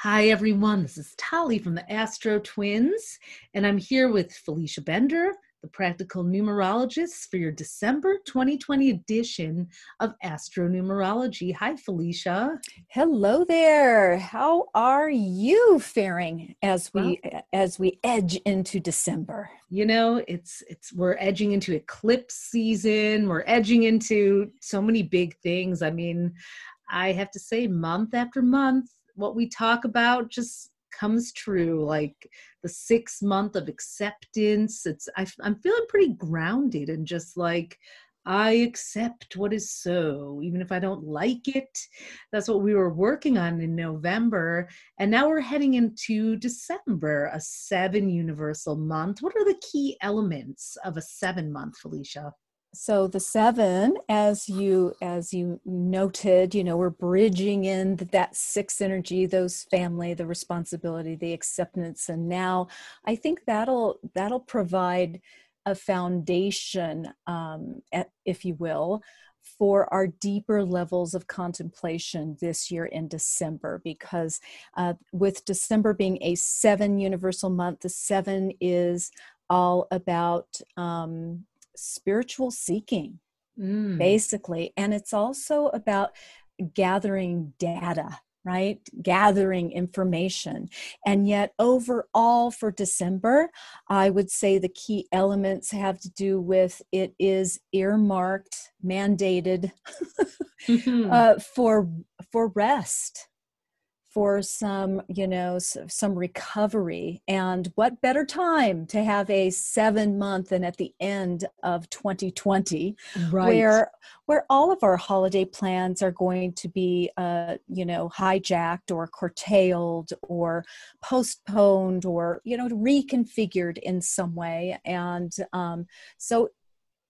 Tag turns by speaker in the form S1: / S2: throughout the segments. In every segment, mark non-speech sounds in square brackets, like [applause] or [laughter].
S1: Hi, everyone. This is Tali from the Astro Twins, and I'm here with Felicia Bender, the practical numerologist for your December 2020 edition of Astro Numerology. Hi, Felicia.
S2: Hello there. How are you faring as we well, as we edge into December?
S1: You know, it's it's we're edging into eclipse season. We're edging into so many big things. I mean, I have to say month after month what we talk about just comes true like the six month of acceptance. It's I, i'm feeling pretty grounded and just like i accept what is so even if i don't like it. That's what we were working on in november and now we're heading into december a seven universal month. What are the key elements of a seven month felicia
S2: so the seven as you as you noted you know we're bridging in that six energy those family the responsibility the acceptance and now i think that'll that'll provide a foundation um, if you will for our deeper levels of contemplation this year in December, because uh, with December being a seven universal month, the seven is all about um, spiritual seeking, mm. basically. And it's also about gathering data right? Gathering information. And yet, overall, for December, I would say the key elements have to do with it is earmarked, mandated [laughs] mm-hmm. uh, for for rest for some you know some recovery and what better time to have a seven month and at the end of 2020 right. where where all of our holiday plans are going to be uh, you know hijacked or curtailed or postponed or you know reconfigured in some way and um, so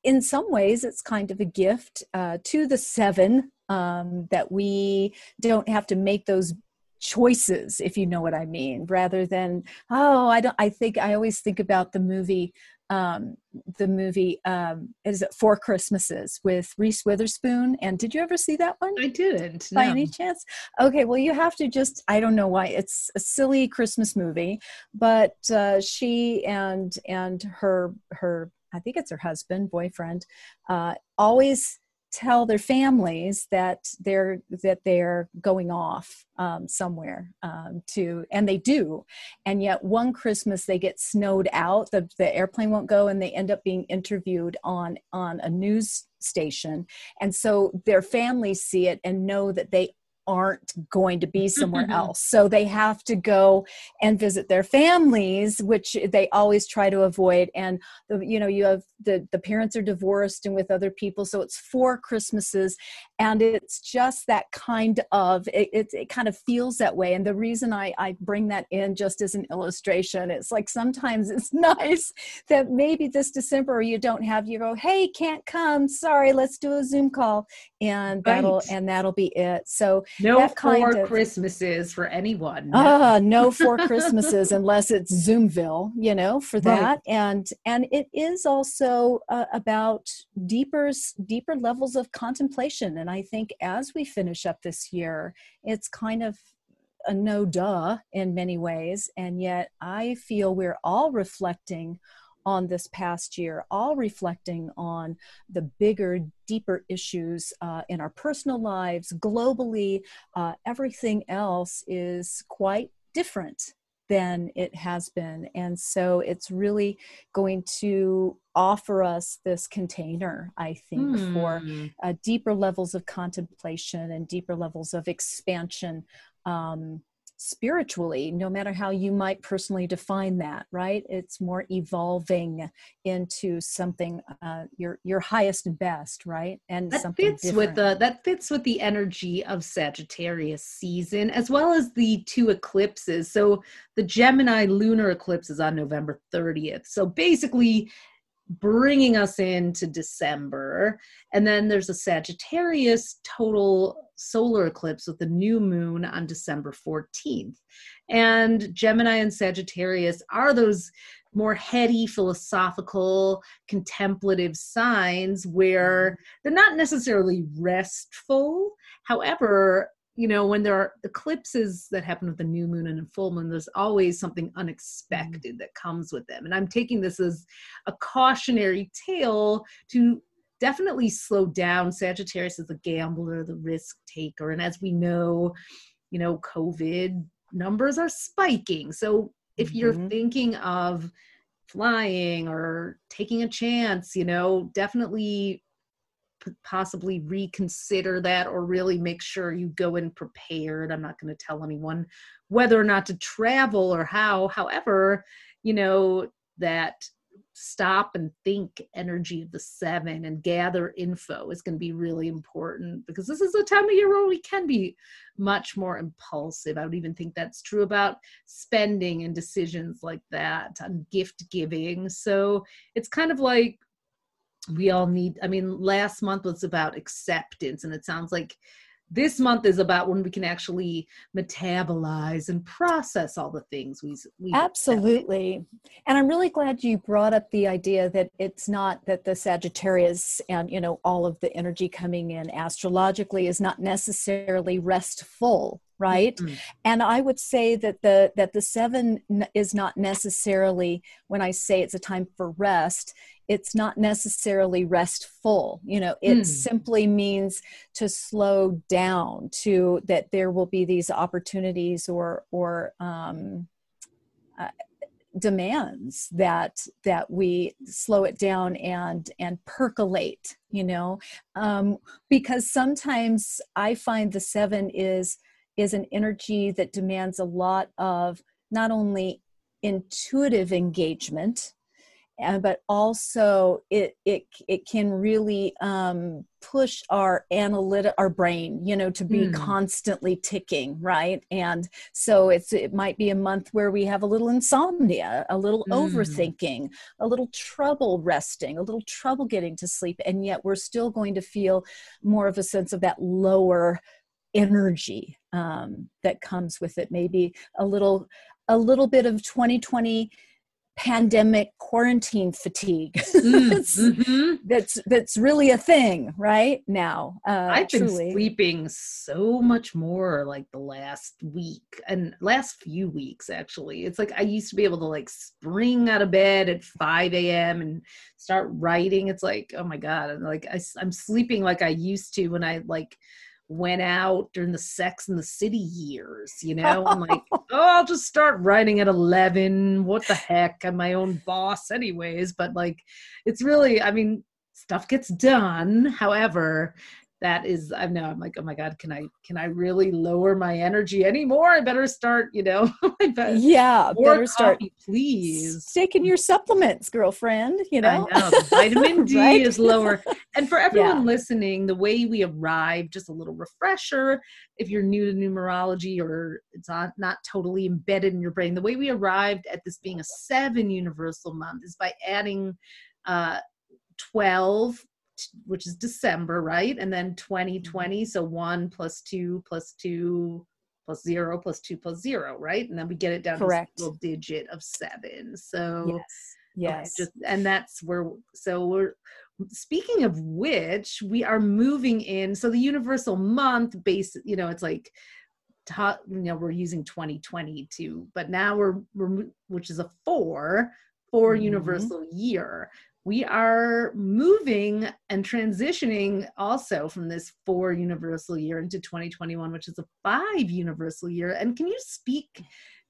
S2: in some ways it's kind of a gift uh, to the seven um, that we don't have to make those choices if you know what i mean rather than oh i don't i think i always think about the movie um the movie um is it four christmases with reese witherspoon and did you ever see that one
S1: i didn't
S2: by no. any chance okay well you have to just i don't know why it's a silly christmas movie but uh she and and her her i think it's her husband boyfriend uh always tell their families that they're that they're going off um, somewhere um, to and they do. And yet one christmas they get snowed out the, the airplane won't go and they end up being interviewed on on a news station. And so their families see it and know that they aren't going to be somewhere mm-hmm. else. So they have to go and visit their families, which they always try to avoid. And the, you know, you have the the parents are divorced and with other people, so it's four Christmases, and it's just that kind of it, it, it kind of feels that way. And the reason I I bring that in just as an illustration, it's like sometimes it's [laughs] nice that maybe this December you don't have you go, hey, can't come, sorry, let's do a Zoom call, and that'll and that'll be it. So
S1: no four of, Christmases for anyone.
S2: Ah, uh, no four Christmases unless it's Zoomville, you know, for that. Right. And and it is also uh, about deeper deeper levels of contemplation. And I think as we finish up this year, it's kind of a no duh in many ways, and yet I feel we're all reflecting on this past year, all reflecting on the bigger, deeper issues uh, in our personal lives, globally. Uh, everything else is quite different than it has been. And so it's really going to offer us this container, I think, for hmm. uh, deeper levels of contemplation and deeper levels of expansion. Um, spiritually, no matter how you might personally define that, right? It's more evolving into something uh, your your highest and best, right?
S1: And that fits different. with the that fits with the energy of Sagittarius season as well as the two eclipses. So the Gemini lunar eclipse is on November 30th. So basically bringing us into December. And then there's a Sagittarius total solar eclipse with the new moon on December 14th. And Gemini and Sagittarius are those more heady, philosophical, contemplative signs where mm-hmm. they're not necessarily restful. However, you know when there are eclipses that happen with the new moon and a full moon there's always something
S2: Mm-hmm.
S1: unexpected that comes with them and i'm taking this as a cautionary tale to definitely slow down sagittarius is the gambler the risk taker and as we know you know covid numbers are spiking so if you're
S2: Mhm.
S1: thinking of flying or taking a chance you know definitely possibly reconsider that or really make sure you go in prepared. I'm not going to tell anyone whether or not to travel or how. However, you know, that stop and think energy of the seven and gather info is going to be really important because this is a time of year where we can be much more impulsive. I would even think that's true about spending and decisions like that on gift giving. So it's kind of like we all need i mean last month was about acceptance and it sounds like this month is about when we can actually metabolize and process all the things we we
S2: Absolutely. And I'm really glad you brought up the idea that it's not that the Sagittarius and, you know, all of the energy coming in astrologically is not necessarily restful, right?
S1: Mhm.
S2: And I would say that the that the 7 is not necessarily when I say it's a time for rest, it's not necessarily restful. You know, it
S1: Mm.
S2: simply means to slow down to that there will be these opportunities or or um uh, demands that that we slow it down and and percolate you know um because sometimes i find the seven is is an energy that demands a lot of not only intuitive engagement and but also it it it can really um, push our analytic our brain you know to be
S1: Mm.
S2: constantly ticking right and so it's it might be a month where we have a little insomnia a little
S1: Mm.
S2: overthinking a little trouble resting a little trouble getting to sleep and yet we're still going to feel more of a sense of that lower energy um, that comes with it maybe a little a little bit of 2020 pandemic quarantine fatigue [laughs]
S1: Mm,
S2: that's,
S1: mhm.
S2: that's that's really a thing right now uh
S1: I've been
S2: truly.
S1: sleeping so much more like the last week and last few weeks actually. It's like I used to be able to like spring out of bed at 5 a.m. and start writing. It's like, oh my God. And like I, am sleeping like I used to when I like went out during the sex and the city years, you [laughs] know? I'm like, oh, I'll just start writing at 11. What the heck? I'm my own boss, anyways. But like, it's really, I mean, stuff gets done. However, that is i'm know I'm like, oh my God, can I can I really lower my energy anymore? I better start, you know, [laughs] I bet
S2: yeah
S1: more
S2: better start
S1: coffee, please.
S2: taking your supplements girlfriend you know
S1: I know vitamin [laughs] D
S2: Right?
S1: is lower. And for everyone
S2: Yeah.
S1: listening, the way we arrive, just a little refresher, if you're new to numerology or it's not, not totally embedded in your brain, the way we arrived at this being a seven universal month is by adding uh, 12, t- which is December, right? And then 2020, so one plus two plus two plus zero plus two plus zero, right? And then we get it down
S2: Correct.
S1: to a single digit of seven. So
S2: yes
S1: Okay,
S2: yes
S1: just and that's where so we're speaking of which we are moving in so the universal month base you know it's like ta- you know we're using 2022 but now we're, we're which is a four four
S2: Mhm.
S1: universal year we are moving and transitioning also from this four universal year into 2021 which is a five universal year. And can you speak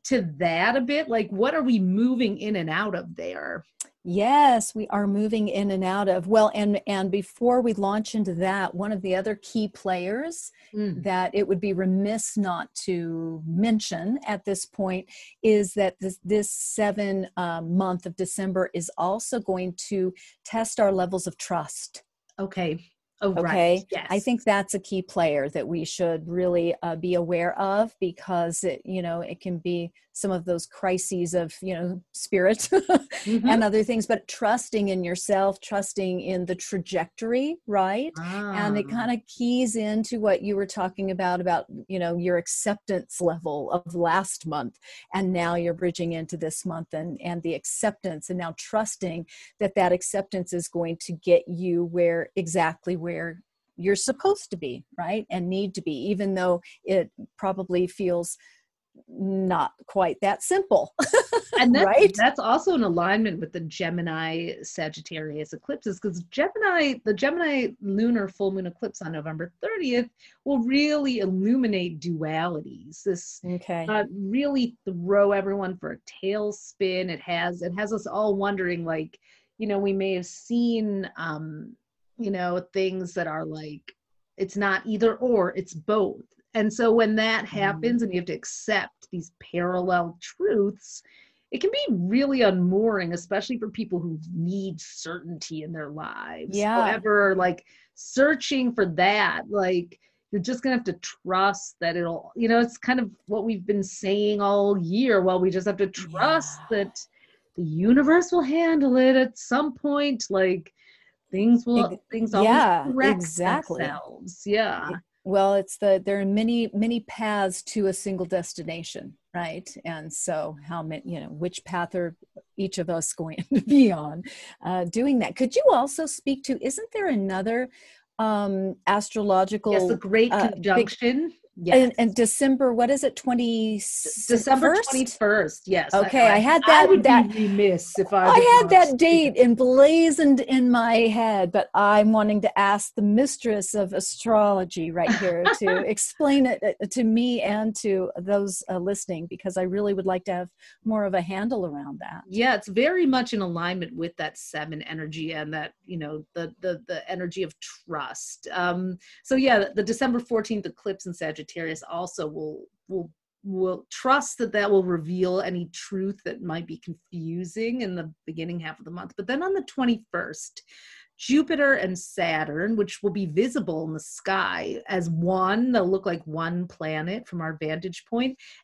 S1: to that a bit? Like what are we moving in and out of there
S2: Yes, we are moving in and out of. Well, and and before we launch into that, one of the other key players
S1: Mm.
S2: that it would be remiss not to mention at this point is that this this seven uh, month of December is also going to test our levels of trust.
S1: Okay. Oh,
S2: Okay.
S1: right. Yes.
S2: I think that's a key player that we should really uh, be aware of because it, you know, it can be some of those crises of, you know, spirit [laughs]
S1: Mhm.
S2: and other things, but trusting in yourself, trusting in the trajectory, right? And it
S1: Ah.
S2: kind of keys into what you were talking about, about, you know, your acceptance level of last month. And now you're bridging into this month and, and the acceptance and now trusting that that acceptance is going to get you where exactly where you're supposed to be right and need to be even though it probably feels not quite that simple [laughs]
S1: and that's,
S2: right?
S1: that's also in alignment with the gemini sagittarius eclipses because gemini the gemini lunar full moon eclipse on november 30th will really illuminate dualities. This
S2: okay.
S1: uh, really throw everyone for a tailspin. It has it has us all wondering like you know we may have seen um you know things that are like it's not either or it's both and so when that happens and mm. you have to accept these parallel truths, it can be really unmooring, especially for people who need certainty in their lives.
S2: Yeah.
S1: Whatever, like searching for that, like you're just gonna have to trust that it'll, you know, it's kind of what we've been saying all year. Well, we just have to trust yeah. that the universe will handle it at some point. Like things will, things always
S2: yeah,
S1: correct
S2: exactly.
S1: themselves. Yeah
S2: well it's the there are many many paths to a single destination right? And so how many you know which path are each of us [laughs] going to be on uh, doing that? Could you also speak to isn't there another um astrological
S1: yes the great conjunction
S2: uh, big, Yes. And, and, December, what is it? Twenty
S1: December twenty first. Yes.
S2: Okay, I, I, had that. I
S1: would
S2: that
S1: be remiss if I.
S2: I had that date emblazoned in my head, but I'm wanting to ask the mistress of astrology right here to [laughs] explain it uh, to me and to those uh, listening because I really would like to have more of a handle around that.
S1: Yeah, it's very much in alignment with that seven energy and that you know the the the energy of trust. Um, so yeah, the December fourteenth eclipse in Sagittarius Sagittarius also will will will trust that that will reveal any truth that might be confusing in the beginning half of the month. But then on the 21st, Jupiter and Saturn, which will be visible in the sky as one, they'll look like one planet from our vantage.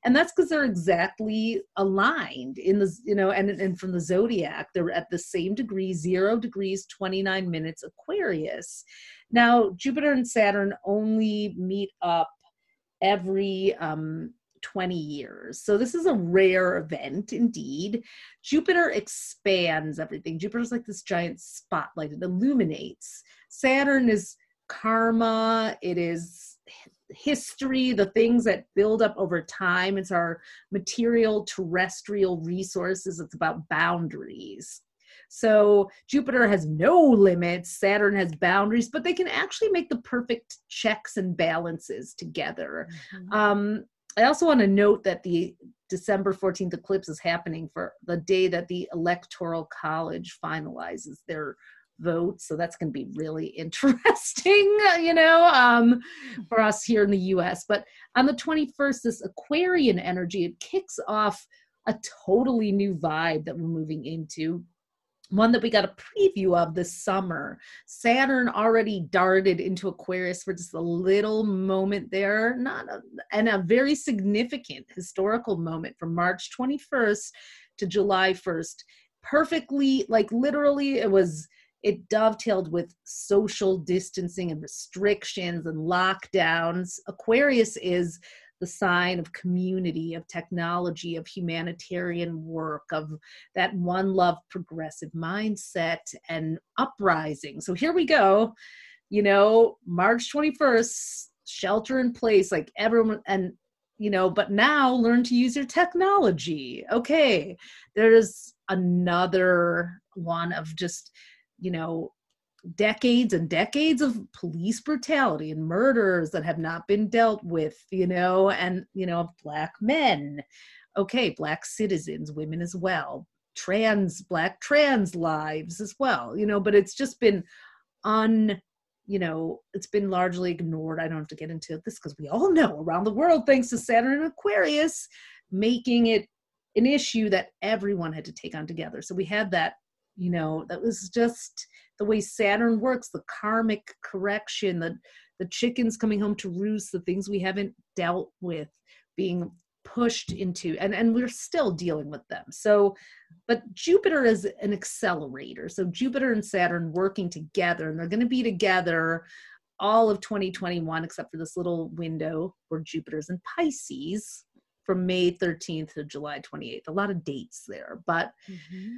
S1: And that's because they're exactly aligned in the, you know, and, and from the zodiac, they're at the same degree, zero degrees, 29 minutes Aquarius. Now, Jupiter and Saturn only meet up every um, 20 years. So this is a rare event indeed. Jupiter expands everything. Jupiter's like this giant spotlight, it illuminates. Saturn is karma, it is history, the things that build up over time. It's our material terrestrial resources, it's about boundaries. So Jupiter has no limits, Saturn has boundaries, but they can actually make the perfect checks and balances together. Mm-hmm. Um, I also want to note that the December 14th eclipse is happening for the day that the Electoral College finalizes their vote. So that's going to be really [laughs] interesting, you know, um, for us here in the US. But on the 21st, this Aquarian energy, it kicks off a totally new vibe that we're moving into one that we got a preview of this summer. Saturn already darted into Aquarius for just a little moment there, not a, and a very significant historical moment from March 21st to July 1st. Perfectly, like literally, it was it dovetailed with social distancing and restrictions and lockdowns. Aquarius is the sign of community, of technology, of humanitarian work, of that one love progressive mindset and uprising. So here we go, you know, March 21st, shelter in place, like everyone, and you know, but now learn to use your technology. Okay, there's another one of just, you know, decades and decades of police brutality and murders that have not been dealt with, you know, and, you know, black men. Okay, black citizens, women as well, trans, black trans lives as well, you know, but it's just been un, you know, it's been largely ignored. I don't have to get into this because we all [laughs] know around the world, thanks to Saturn and Aquarius, making it an issue that everyone had to take on together. So we had that, you know, that was just the way Saturn works, the karmic correction, the the chickens coming home to roost, the things we haven't dealt with being pushed into and and we're still dealing with them. So but jupiter is an accelerator. So jupiter and saturn working together and they're going to be together all of 2021 except for this little window where jupiter's in pisces from may 13th to july 28th a lot of dates there but mm-hmm.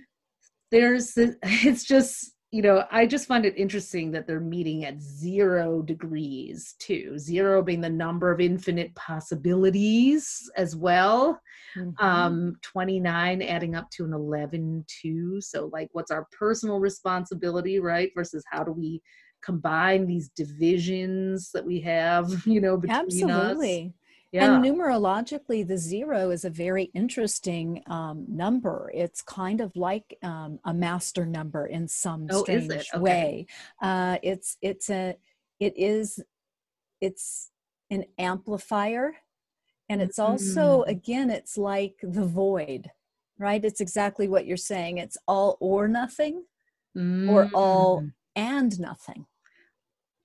S1: there's [laughs] it's just you know, I just find it interesting that they're meeting at zero degrees too. Zero being the number of infinite possibilities as well. Mm-hmm. Um, 29 adding up to an 11 too. So, like, what's our personal responsibility, right? Versus how do we combine these divisions that we have, [laughs] you know, between
S2: Absolutely.
S1: us?
S2: Yeah. And numerologically, the zero is a very interesting um, number. It's kind of like um, a master number in some oh, strange okay. way. Uh, it's it's a it is it's an amplifier, and it's also mm-hmm. again it's like the void, right? It's exactly what you're saying. It's all or nothing, mm-hmm. or all mm. and nothing.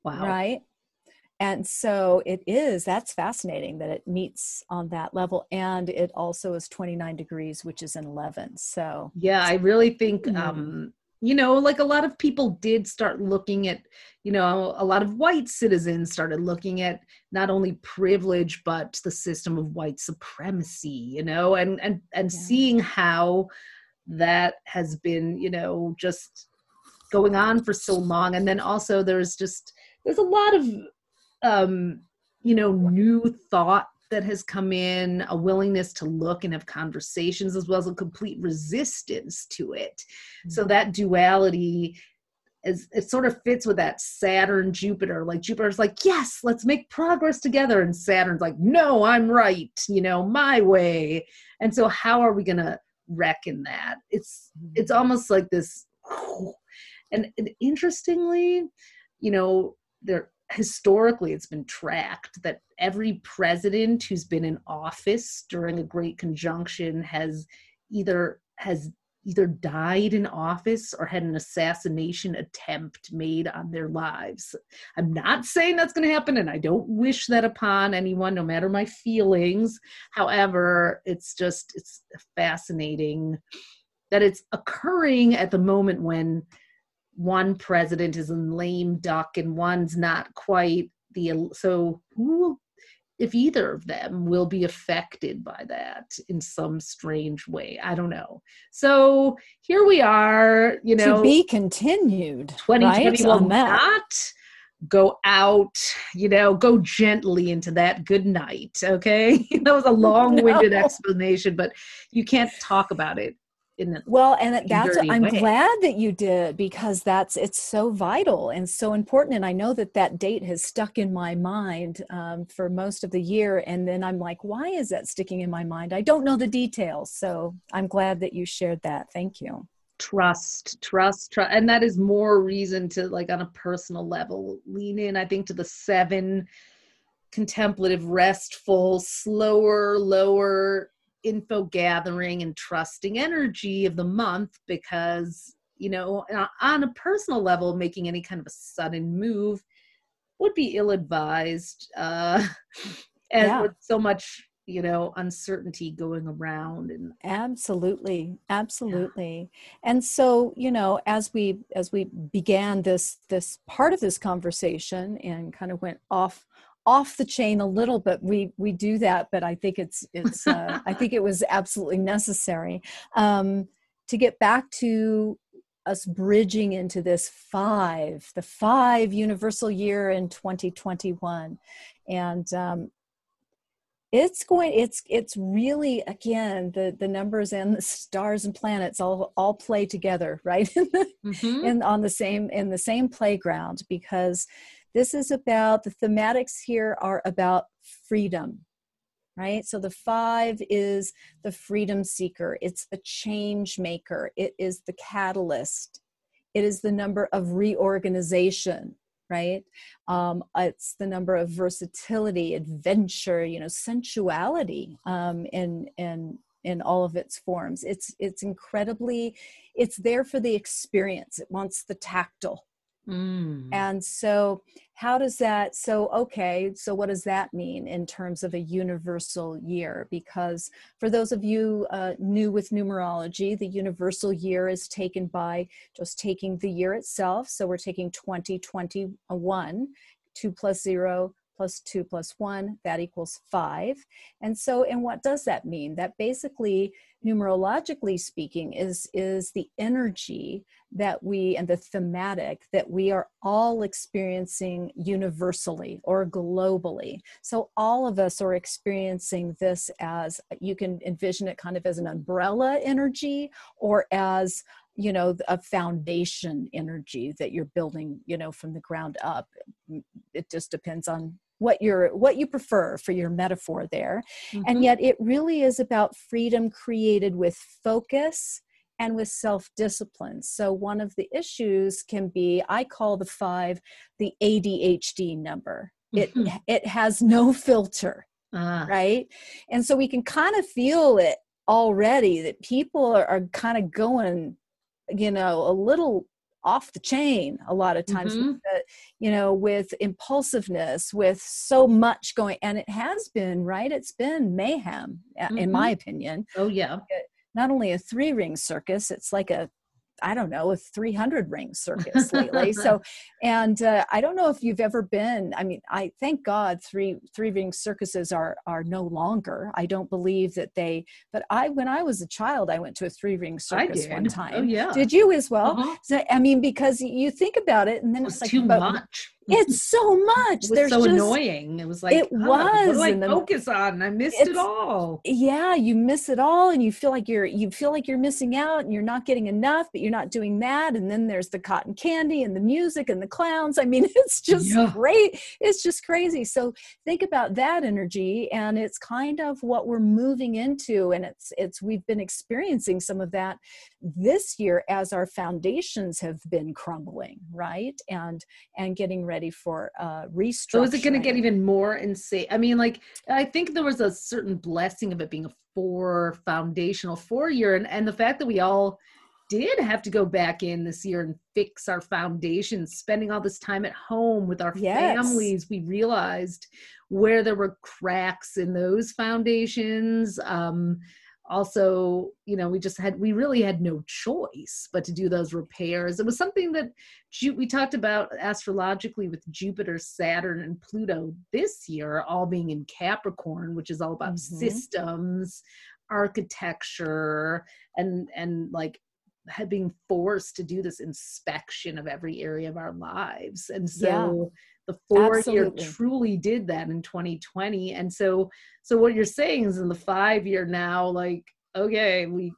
S1: Wow.
S2: Right and so it is that's fascinating that it meets on that level and it also is 29 degrees which is an 11 so
S1: yeah i really think mm-hmm. um you know like a lot of people did start looking at you know a lot of white citizens started looking at not only privilege but the system of white supremacy you know and and and yeah. seeing how that has been you know just going on for so long and then also there's just there's a lot of um, you know, new thought that has come in, a willingness to look and have conversations, as well as a complete resistance to it. Mm-hmm. So that duality is it sort of fits with that Saturn Jupiter. Like Jupiter's like, yes, let's make progress together. And Saturn's like, no, I'm right, you know, my way. And so how are we gonna reckon that? It's it's mm-hmm. almost like this and, and interestingly, you know, there historically it's been tracked that every president who's been in office during a great conjunction has either has either died in office or had an assassination attempt made on their lives. I'm not saying that's going to happen and I don't wish that upon anyone no matter my feelings. However, it's just it's fascinating that it's occurring at the moment when one president is a lame duck and one's not quite the so who if either of them will be affected by that in some strange way i don't know. So here we are you know.
S2: to be continued
S1: 2020 right? will not. Go out you know go gently into that good night okay? [laughs] That was a [laughs] long-winded no. explanation but you can't talk about it
S2: well and that's i'm way. glad that you did because that's it's so vital and so important and i know that that date has stuck in my mind um, for most of the year and then i'm like why is that sticking in my mind? I don't know the details so i'm glad that you shared that. Thank you.
S1: Trust trust trust and that is more reason to like on a personal level lean in i think to the seven contemplative restful slower lower info gathering and trusting energy of the month because you know on a personal level making any kind of a sudden move would be ill advised uh [laughs] and yeah. with so much you know uncertainty going around and
S2: absolutely absolutely yeah. and so you know as we as we began this this part of this conversation and kind of went off off the chain a little bit we we do that but i think it's it's uh, i think it was absolutely necessary um, to get back to us bridging into this five the five universal year in 2021 and um, it's going it's it's really again the the numbers and the stars and planets all all play together [laughs] right mm-hmm. and on the same in the same playground because this is about the thematics here are about freedom, right? So the five is the freedom seeker, it's the change maker, it is the catalyst, it is the number of reorganization, right? Um, it's the number of versatility, adventure, you know, sensuality, um, in in in all of its forms. It's it's incredibly, it's there for the experience. It wants the tactile, Mm. And so, how does that? So, okay, so what does that mean in terms of a universal year? Because for those of you uh, new with numerology, the universal year is taken by just taking the year itself. So, we're taking 2021, 2 plus 0 plus two plus one, that equals five. And so, and what does that mean? That basically, numerologically speaking, is, is the energy that we and the thematic that we are all experiencing universally or globally. So, all of us are experiencing this as you can envision it kind of as an umbrella energy or as you know a foundation energy that you're building you know from the ground up it just depends on what you're what you prefer for your metaphor there mm-hmm. and yet it really is about freedom created with focus and with self discipline. So, one of the issues can be I call the five the ADHD number. It, mm-hmm. [laughs] it has no filter, uh. right? And so we can kind of feel it already that people are, are kind of going, you know, a little off the chain a lot of times mm-hmm. you know with impulsiveness with so much going and it has been right it's been mayhem mm-hmm. in my opinion
S1: oh yeah
S2: not only a three ring circus, it's like a I don't know, a 300 ring circus lately. [laughs] so, and uh, I don't know if you've ever been. I mean, I thank God three three ring circuses are are no longer. I don't believe that they. But I, when I was a child, I went to a three ring circus one time. Oh
S1: yeah,
S2: did you as well? Uh-huh. So, I mean, because you think about it, and then
S1: it
S2: it's like
S1: too much
S2: it's [laughs] so much.
S1: It was so just, annoying. It was like
S2: it oh, was.
S1: What do I focus on? I missed it all.
S2: Yeah, you miss it all, and you feel like you're you feel like you're missing out, and you're not getting enough, but you're not doing that. And then there's the cotton candy and the music and the clowns. I mean, [laughs] it's just yeah. great. It's just crazy. So think about that energy, and it's kind of what we're moving into, and it's it's we've been experiencing some of that this year as our foundations have been crumbling, right, and and getting ready for uh, restructuring.
S1: So is it going to get even more insane? I mean, like I think there was a certain blessing of it being a four foundational four year, and and the fact that we all did have to go back in this year and fix our foundations, spending all this time at home with our yes. families, we realized where there were cracks in those foundations. Um, also you know we just had we really had no choice but to do those repairs. It was something that we talked about astrologically with jupiter saturn and pluto this year all being in capricorn which is all about mm-hmm. systems architecture and and like had being forced to do this inspection of every area of our lives. And so yeah the four Absolutely. year truly did that in 2020 and so so what you're saying is in the five year now like okay we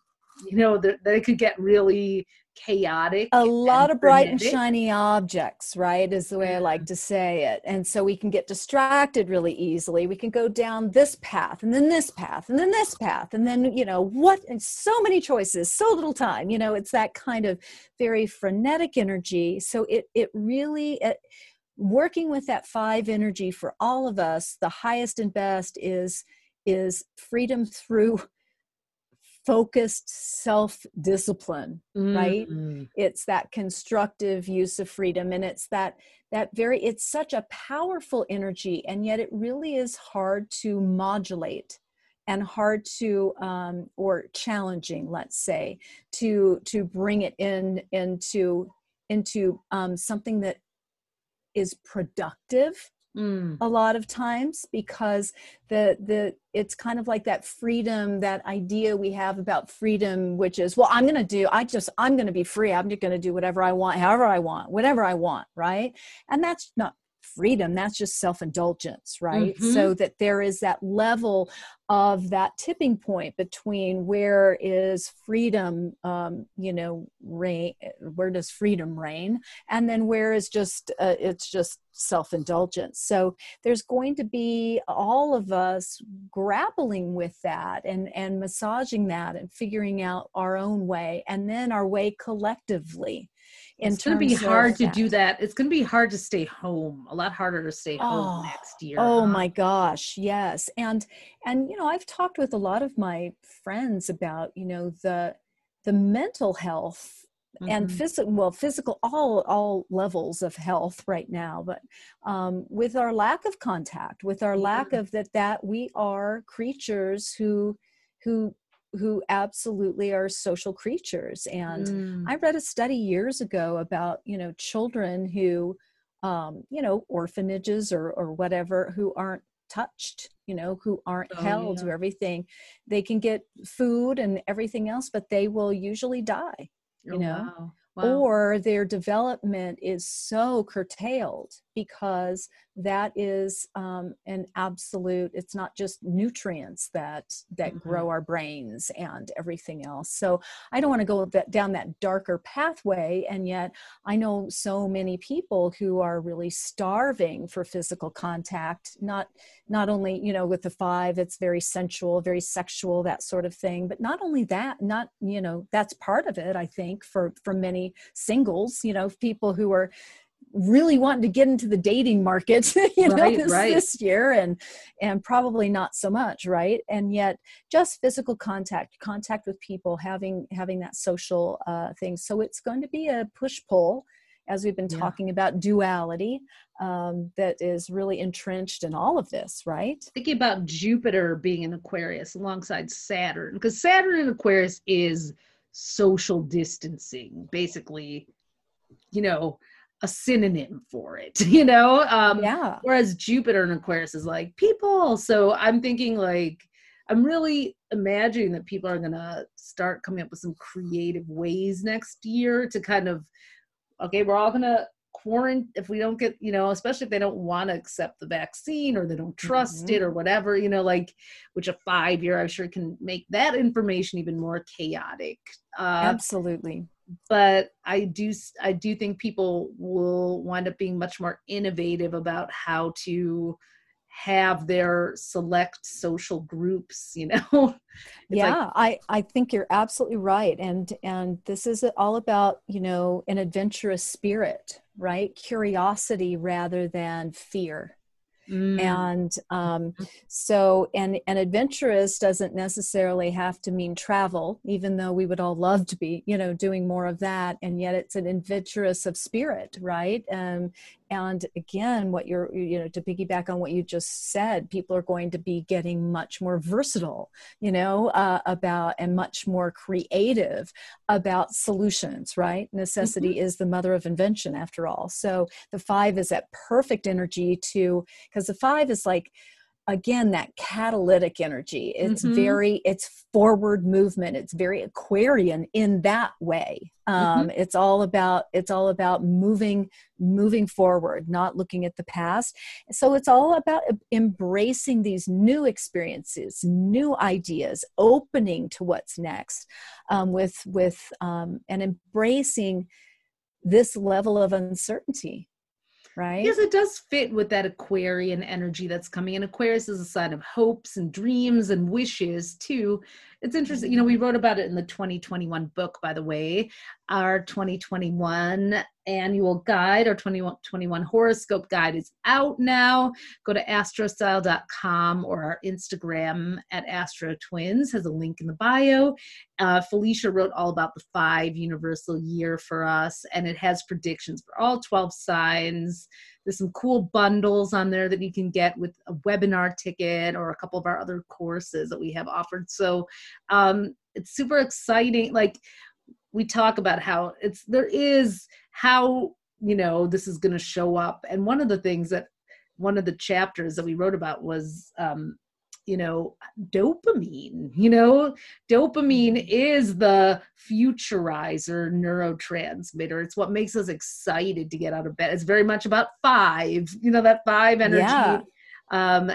S1: you know that they could get really chaotic
S2: a lot of bright and shiny objects right is the way i like to say it. And so we can get distracted really easily. We can go down this path and then this path and then this path and then you know what and so many choices so little time you know it's that kind of very frenetic energy. So it it really it, working with that five energy for all of us the highest and best is is freedom through focused self discipline mm-hmm. right it's that constructive use of freedom and it's that that very it's such a powerful energy and yet it really is hard to modulate and hard to um, or challenging let's say to to bring it in into into um, something that is productive mm. a lot of times because the the it's kind of like that freedom that idea we have about freedom which is well i'm going to do i just i'm going to be free i'm just going to do whatever i want however i want whatever i want right and that's not freedom that's just self-indulgence right? Mm-hmm. so that there is that level of that tipping point between where is freedom um, you know reign where does freedom reign? And then where is just uh, it's just self-indulgence. So there's going to be all of us grappling with that and and massaging that and figuring out our own way and then our way collectively
S1: it's going to be hard to do that. It's going to be hard to stay home. A lot harder to stay home oh, next year.
S2: Oh huh? my gosh, yes. And and you know, I've talked with a lot of my friends about, you know, the the mental health mm-hmm. and physical well physical all all levels of health right now but um, with our lack of contact with our lack of that that we are creatures who who who absolutely are social creatures and mm. i read a study years ago about you know children who um, you know orphanages or or whatever who aren't touched you know who aren't oh, held yeah. or everything they can get food and everything else but they will usually die you oh, know wow. Wow. or their development is so curtailed because that is um, an absolute it's not just nutrients that that mm-hmm. grow our brains and everything else so i don't want to go that, down that darker pathway and yet i know so many people who are really starving for physical contact not not only you know with the five it's very sensual very sexual that sort of thing but not only that not you know that's part of it i think for for many singles you know people who are really wanting to get into the dating market [laughs] you know right, this, right. this year and and probably not so much right and yet just physical contact contact with people having having that social uh, thing so it's going to be a push pull as we've been yeah. talking about duality um, that is really entrenched in all of this right
S1: thinking about jupiter being in aquarius alongside saturn because saturn in aquarius is social distancing basically you know a synonym for it, [laughs] you know? Um, yeah. Whereas Jupiter in Aquarius is like people. So I'm thinking like, I'm really imagining that people are going to start coming up with some creative ways next year to kind of, okay, we're all going to quarantine if we don't get, you know, especially if they don't want to accept the vaccine or they don't trust mm-hmm. it or whatever, you know, like, which a five year, I'm sure can make that information even more chaotic.
S2: Uh, Absolutely
S1: but I do I do think people will wind up being much more innovative about how to have their select social groups you know? [laughs]
S2: Yeah like, i i think you're absolutely right and and this is all about you know an adventurous spirit right? Curiosity rather than fear Mm. And um, mm-hmm. so, and, and adventurous doesn't necessarily have to mean travel, even though we would all love to be, you know, doing more of that. And yet it's an adventurous of spirit, right? Um, and again what you're you know to piggyback on what you just said people are going to be getting much more versatile you know uh, about and much more creative about solutions right necessity mm-hmm. is the mother of invention after all so the five is that perfect energy to because the five is like again that catalytic energy. It's mm-hmm. very it's forward movement. It's very aquarian in that way. Um, mm-hmm. it's all about it's all about moving moving forward not looking at the past. So it's all about embracing these new experiences new ideas opening to what's next um, with with um, and embracing this level of uncertainty right?
S1: Yes, it does fit with that Aquarian energy that's coming in. Aquarius is a sign of hopes and dreams and wishes too. It's interesting, you know, we wrote about it in the 2021 book, by the way, our 2021 annual guide, our 2021 horoscope guide is out now. Go to astrostyle.com or our Instagram at Astro Twins has a link in the bio. Uh, Felicia wrote all about the five universal year for us, and it has predictions for all 12 signs. There's some cool bundles on there that you can get with a webinar ticket or a couple of our other courses that we have offered. So um, it's super exciting. Like we talk about how it's there is how you know this is going to show up, and one of the things that one of the chapters that we wrote about was um, you know dopamine you know dopamine mm-hmm. is the futurizer neurotransmitter it's what makes us excited to get out of bed it's very much about five you know that five energy yeah. um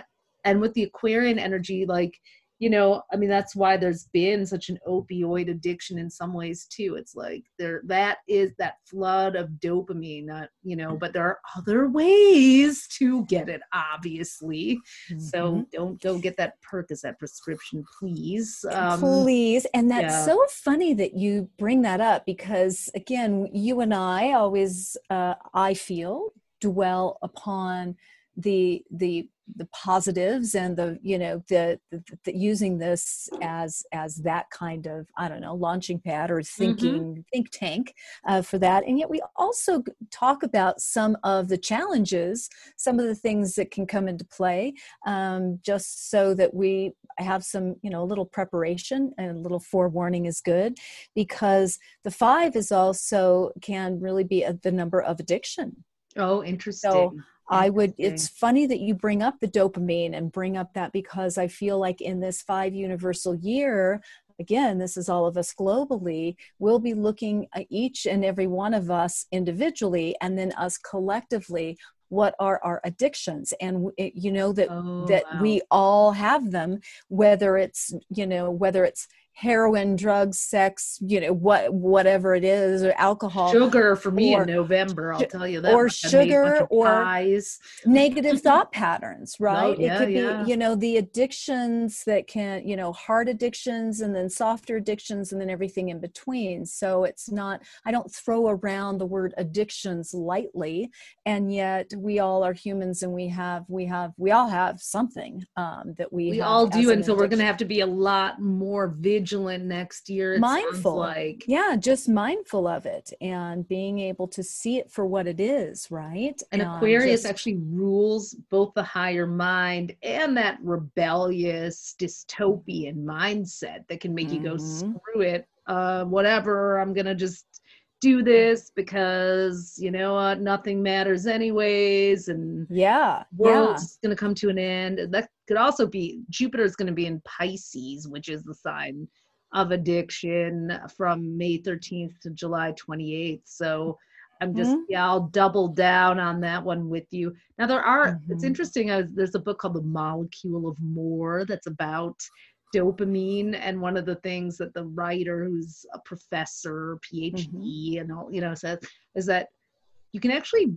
S1: and with the aquarian energy like you know i mean that's why there's been such an opioid addiction in some ways too it's like there that is that flood of dopamine not you know but there are other ways to get it obviously mm-hmm. so don't go get that percocet prescription please
S2: um, please and that's yeah. so funny that you bring that up because again you and i always uh, i feel dwell upon the the the positives and the you know the, the, the, using this as as that kind of i don't know launching pad or mm-hmm. thinking mm-hmm. think tank uh, for that and yet we also talk about some of the challenges some of the things that can come into play um, just so that we have some you know a little preparation and a little forewarning is good because the five is also can really be a, the number of addiction
S1: Oh, interesting.
S2: So I would, it's funny that you bring up the dopamine and bring up that because I feel like in this five universal year, again, this is all of us globally, we'll be looking at each and every one of us individually and then us collectively what are our addictions and you know that oh, that wow. we all have them whether it's you know whether it's heroin, drugs, sex, you know, what whatever it is, or alcohol.
S1: Sugar for me or, in November, I'll tell you that.
S2: Or sugar or pies. negative [laughs] thought patterns, right?
S1: No, yeah,
S2: it could
S1: yeah.
S2: be, you know, the addictions that can, you know, hard addictions and then softer addictions and then everything in between. So it's not, I don't throw around the word addictions lightly. And yet we all are humans and we have, we have, we all have something um, that we
S1: We all do. And so we're going to have to be a lot more vigilant vigilant next year
S2: mindful
S1: like
S2: yeah just mindful of it and being able to see it for what it is right
S1: and, and aquarius just, actually rules both the higher mind and that rebellious dystopian mindset that can make mm-hmm. you go mm-hmm. screw it uh whatever i'm gonna just do this because you know what nothing matters anyways and
S2: yeah
S1: world's
S2: yeah.
S1: going to come to an end that could also be jupiter is going to be in pisces which is the sign of addiction from may 13th to july 28th so i'm just mm-hmm. yeah i'll double down on that one with you now there are mm-hmm. it's interesting was, there's a book called the molecule of more that's about dopamine and one of the things that the writer who's a professor phd mm-hmm. and all you know says is that you can actually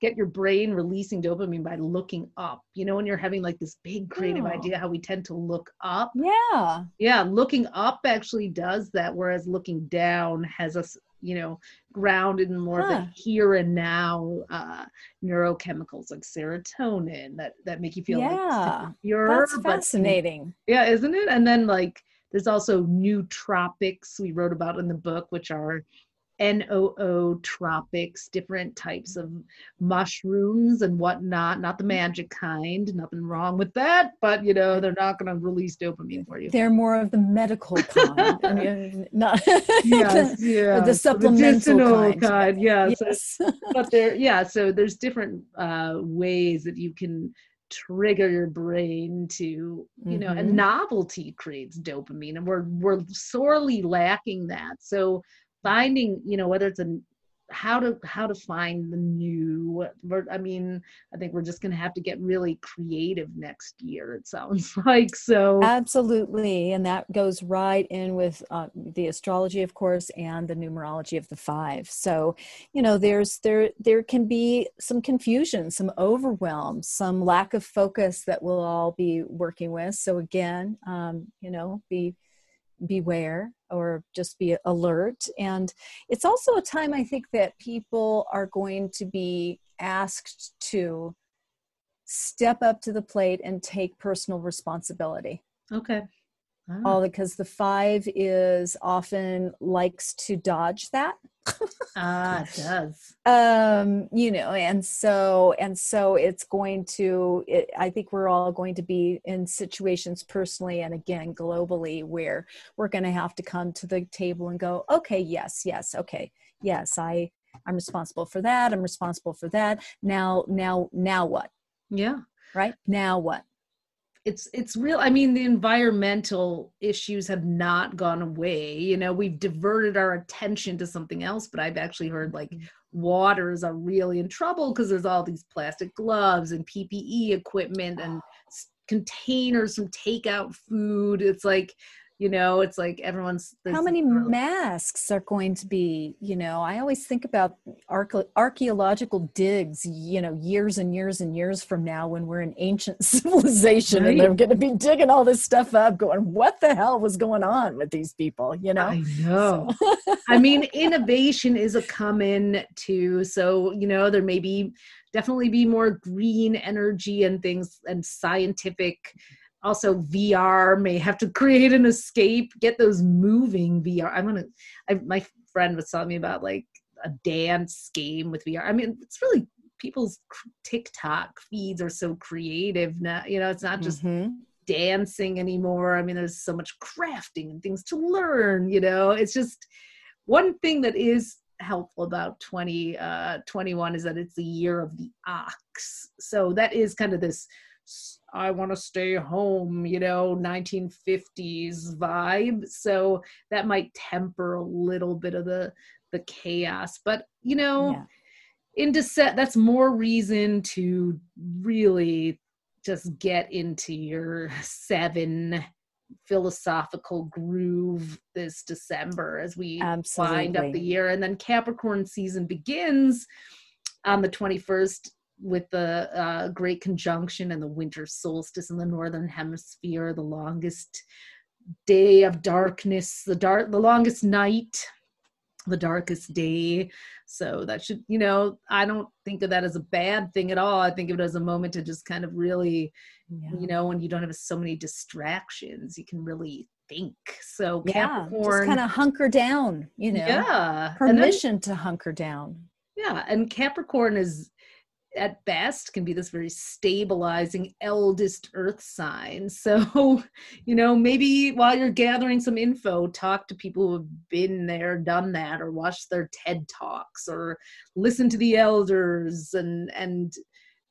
S1: get your brain releasing dopamine by looking up you know when you're having like this big creative oh. idea how we tend to look up.
S2: Yeah.
S1: Yeah looking up actually does that whereas looking down has us you know grounded in more huh. of the here and now uh, neurochemicals like serotonin that that make you feel
S2: yeah. like secure, that's fascinating.
S1: But, yeah isn't it? And then like there's also nootropics we wrote about in the book which are nootropics, different types of mushrooms and whatnot. Not the magic kind, nothing wrong with that, but you know, they're not going to release dopamine for you.
S2: They're more of the medical [laughs] kind, I mean, not [laughs]
S1: yes, the, yeah.
S2: the supplemental
S1: the
S2: kind.
S1: kind. Yeah, yes. so, [laughs] but there, yeah. So there's different uh, ways that you can trigger your brain to you mm-hmm. know and novelty creates dopamine and we're we're sorely lacking that so finding you know whether it's a how to how to find the new i mean i think we're just going to have to get really creative next year it sounds [laughs] like so.
S2: Absolutely and that goes right in with uh, the astrology of course and the numerology of the five. So you know there's there there can be some confusion some overwhelm some lack of focus that we'll all be working with. So again um, you know be beware or just be alert. And it's also a time I think that people are going to be asked to step up to the plate and take personal responsibility.
S1: Okay.
S2: Ah. All because the five is often likes to dodge that
S1: ah, it [laughs] does.
S2: Um, you know, and so and so it's going to. It, I think we're all going to be in situations personally and again globally where we're going to have to come to the table and go, okay, yes, yes, okay, yes, I I'm responsible for that. I'm responsible for that. Now, now, now what?
S1: Yeah.
S2: Right now, what?
S1: It's it's real i mean the environmental issues have not gone away you know we've diverted our attention to something else but i've actually heard like mm-hmm. waters are really in trouble because there's all these plastic gloves and ppe equipment and containers from takeout food it's like you know it's like everyone's
S2: how many masks are going to be you know i always think about archaeological digs you know years and years and years from now when we're an ancient [laughs] civilization right. and they're going to be digging all this stuff up going what the hell was going on with these people you know
S1: i know so. [laughs] i mean innovation is a coming too so you know there may be definitely be more green energy and things and scientific also VR may have to create an escape, get those moving VR. I'm gonna. I, my friend was telling me about like a dance game with VR. I mean, it's really people's TikTok feeds are so creative now. You know, it's not just mm-hmm. dancing anymore. I mean, there's so much crafting and things to learn. You know, it's just one thing that is helpful about 20 uh 21 is that it's the year of the ox so that is kind of this i want to stay home you know 1950s vibe so that might temper a little bit of the the chaos but you know yeah. in December, that's more reason to really just get into your seven philosophical groove this December as we Absolutely. wind up the year. And then Capricorn season begins on the 21st with the uh, great conjunction and the winter solstice in the northern hemisphere, the longest day of darkness, the dark, the longest night, the darkest day. So that should, you know, I don't think of that as a bad thing at all. I think of it as a moment to just kind of really yeah. you know when you don't have so many distractions you can really think so yeah, capricorn
S2: just kind of hunker down you know yeah permission then, to hunker down
S1: yeah and capricorn is at best can be this very stabilizing eldest earth sign. [laughs] So you know maybe while you're gathering some info talk to people who have been there done that or watch their ted talks or listen to the elders and and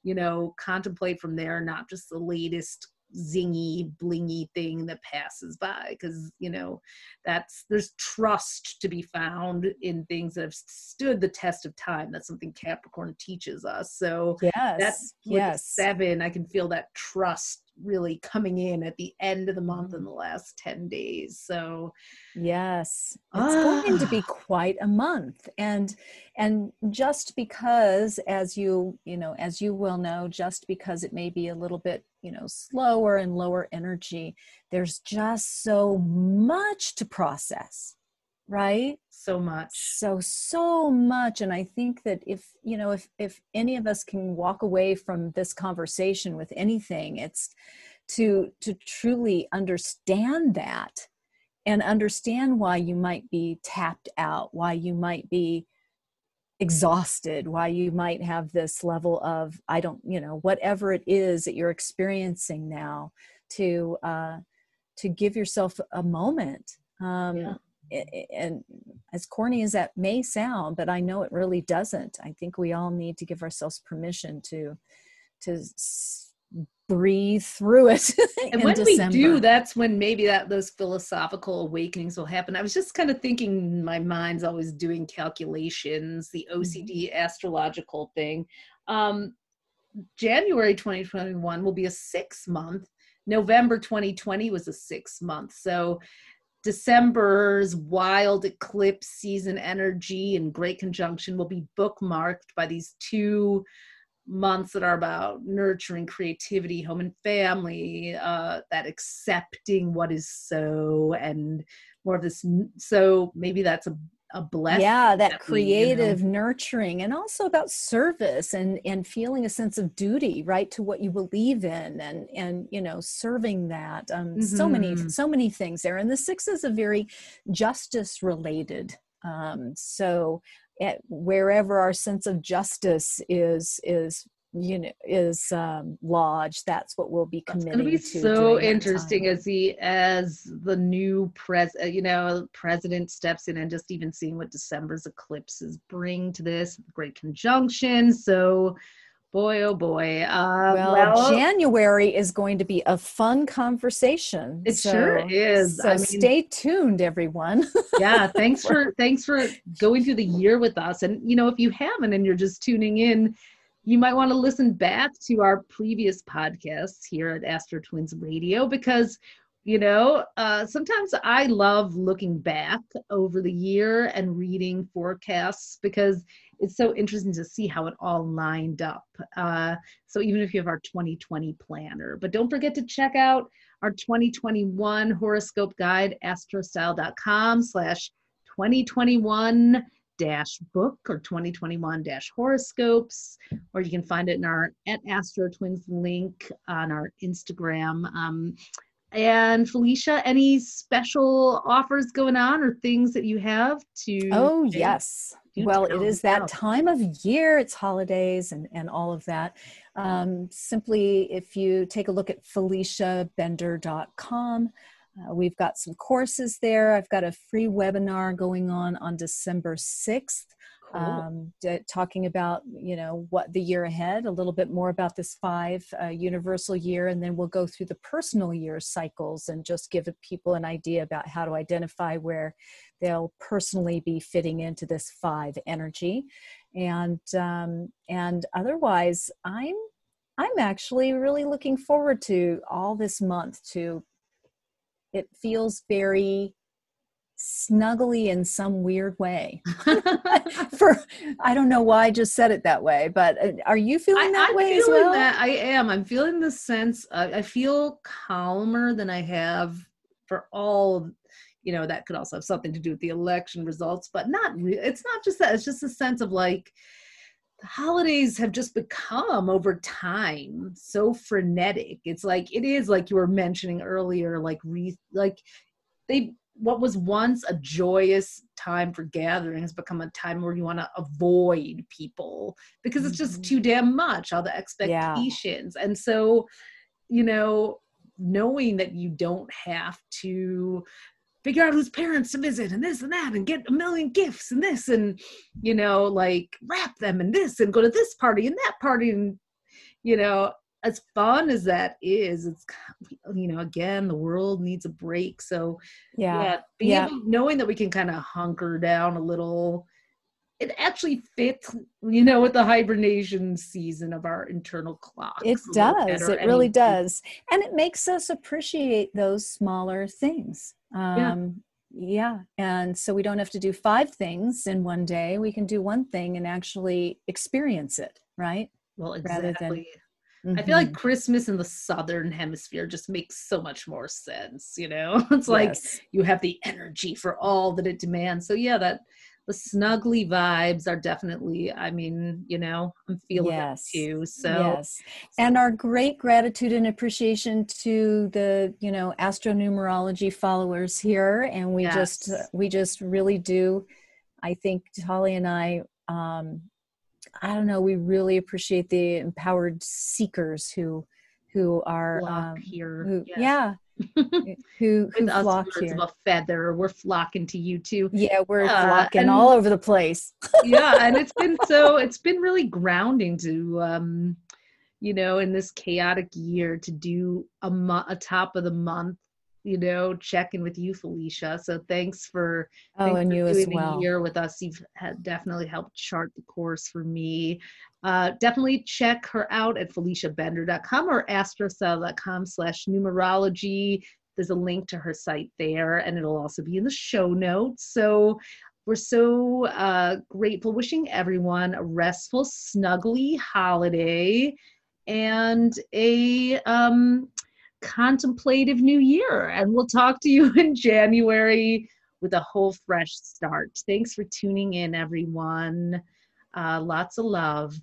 S1: you know, contemplate from there, not just the latest zingy blingy thing that passes by because you know that's there's trust to be found in things that have stood the test of time that's something capricorn teaches us so
S2: yes that's yes
S1: seven i can feel that trust really coming in at the end of the month in mm-hmm. the last 10 days so
S2: yes it's ah. going to be ah. quite a month and and just because as you you know as you will know just because it may be a little bit you know slower and lower energy there's just so much to process right?
S1: So much.
S2: So so much and i think that if you know if if any of us can walk away from this conversation with anything it's to to truly understand that and understand why you might be tapped out why you might be exhausted why you might have this level of i don't you know whatever it is that you're experiencing now to uh to give yourself a moment um yeah and as corny as that may sound but i know it really doesn't. I think we all need to give ourselves permission to to breathe through it [laughs]
S1: and when December. we do that's when maybe that those philosophical awakenings will happen i was just kind of thinking my mind's always doing calculations the ocd mm-hmm. astrological thing um january 2021 will be a six month november 2020 was a six month so December's wild eclipse season energy and great conjunction will be bookmarked by these two months that are about nurturing creativity, home and family, uh, that accepting what is so, and more of this. So maybe that's a a blessing.
S2: Yeah, that, that creative we, you know. nurturing and also about service and and feeling a sense of duty, right, to what you believe in and and you know, serving that. Um mm-hmm. so many mm-hmm. so many things there. And the six is a very justice related um so wherever our sense of justice is is you know is um, lodged that's what we'll be committing
S1: be
S2: to
S1: so interesting as he as the new pres uh, you know president steps in and just even seeing what december's eclipses bring to this great conjunction. So boy oh boy. Uh,
S2: well, well, january is going to be a fun conversation
S1: it so, sure is.
S2: so I mean, stay tuned everyone. [laughs]
S1: Yeah thanks for thanks for going through the year with us. And you know if you haven't and you're just tuning in you might want to listen back to our previous podcasts here at Astro Twins Radio because you know uh, sometimes i love looking back over the year and reading forecasts because it's so interesting to see how it all lined up uh, so even if you have our 2020 planner but don't forget to check out our 2021 horoscope guide astrostyle.com slash 2021 dash book or 2021 dash horoscopes, or you can find it in our at Astro Twins link on our Instagram. Um, and Felicia, any special offers going on or things that you have to?
S2: Oh, yes. Well, it is that time of year, it's holidays and, and all of that. Um, simply, if you take a look at FeliciaBender.com, uh, we've got some courses there. I've got a free webinar going on on December 6th. Cool. Um, d- talking about you know what the year ahead a little bit more about this five uh, universal year and then we'll go through the personal year cycles and just give people an idea about how to identify where they'll personally be fitting into this five energy and um, and otherwise i'm i'm actually really looking forward to all this month to it feels very snuggly in some weird way. [laughs] For i don't know why i just said it that way but uh, are you feeling that
S1: I,
S2: way as well? that
S1: i am. I'm feeling the sense uh, i feel calmer than i have for all you know that could also have something to do with the election results but not re- it's not just that it's just a sense of like the holidays have just become over time so frenetic. It's like it is like you were mentioning earlier like re like they what was once a joyous time for gathering has become a time where you want to avoid people because it's just mm-hmm. too damn much all the expectations yeah. and so you know knowing that you don't have to figure out whose parents to visit and this and that and get a million gifts and this and you know like wrap them and this and go to this party and that party and you know as fun as that is it's you know again the world needs a break so
S2: yeah yeah,
S1: yeah. knowing that we can kind of hunker down a little it actually fits you know with the hibernation season of our internal clock
S2: it does it really does and it makes us appreciate those smaller things um, yeah. yeah. And so we don't have to do five things in one day. We can do one thing and actually experience it, right?
S1: Well, exactly. Rather than, Mm-hmm. I feel like mm-hmm. Christmas in the southern hemisphere just makes so much more sense, you know? [laughs] It's like yes. you have the energy for all that it demands. So yeah, that the snuggly vibes are definitely i mean you know i'm feeling yes. it too so
S2: yes and our great gratitude and appreciation to the you know astronumerology followers here and we yes. just we just really do i think holly and i um i don't know we really appreciate the empowered seekers who who are
S1: um, here
S2: who, yes. yeah [laughs] who who flock here.
S1: Of a feather, we're flocking to you too.
S2: Yeah, we're uh, flocking and, all over the place. [laughs]
S1: yeah, and it's been so it's been really grounding to um you know in this chaotic year to do a, mo- a top of the month you know checking with you felicia. So thanks for
S2: oh
S1: thanks
S2: and for you as well.
S1: here with us. You've definitely helped chart the course for me. Uh, definitely check her out at feliciabender.com or astrostyle.com slash numerology. There's a link to her site there and it'll also be in the show notes. So we're so uh, grateful wishing everyone a restful snuggly holiday and a um, contemplative new year. And we'll talk to you [laughs] in January with a whole fresh start. Thanks for tuning in, everyone. Uh, lots of love.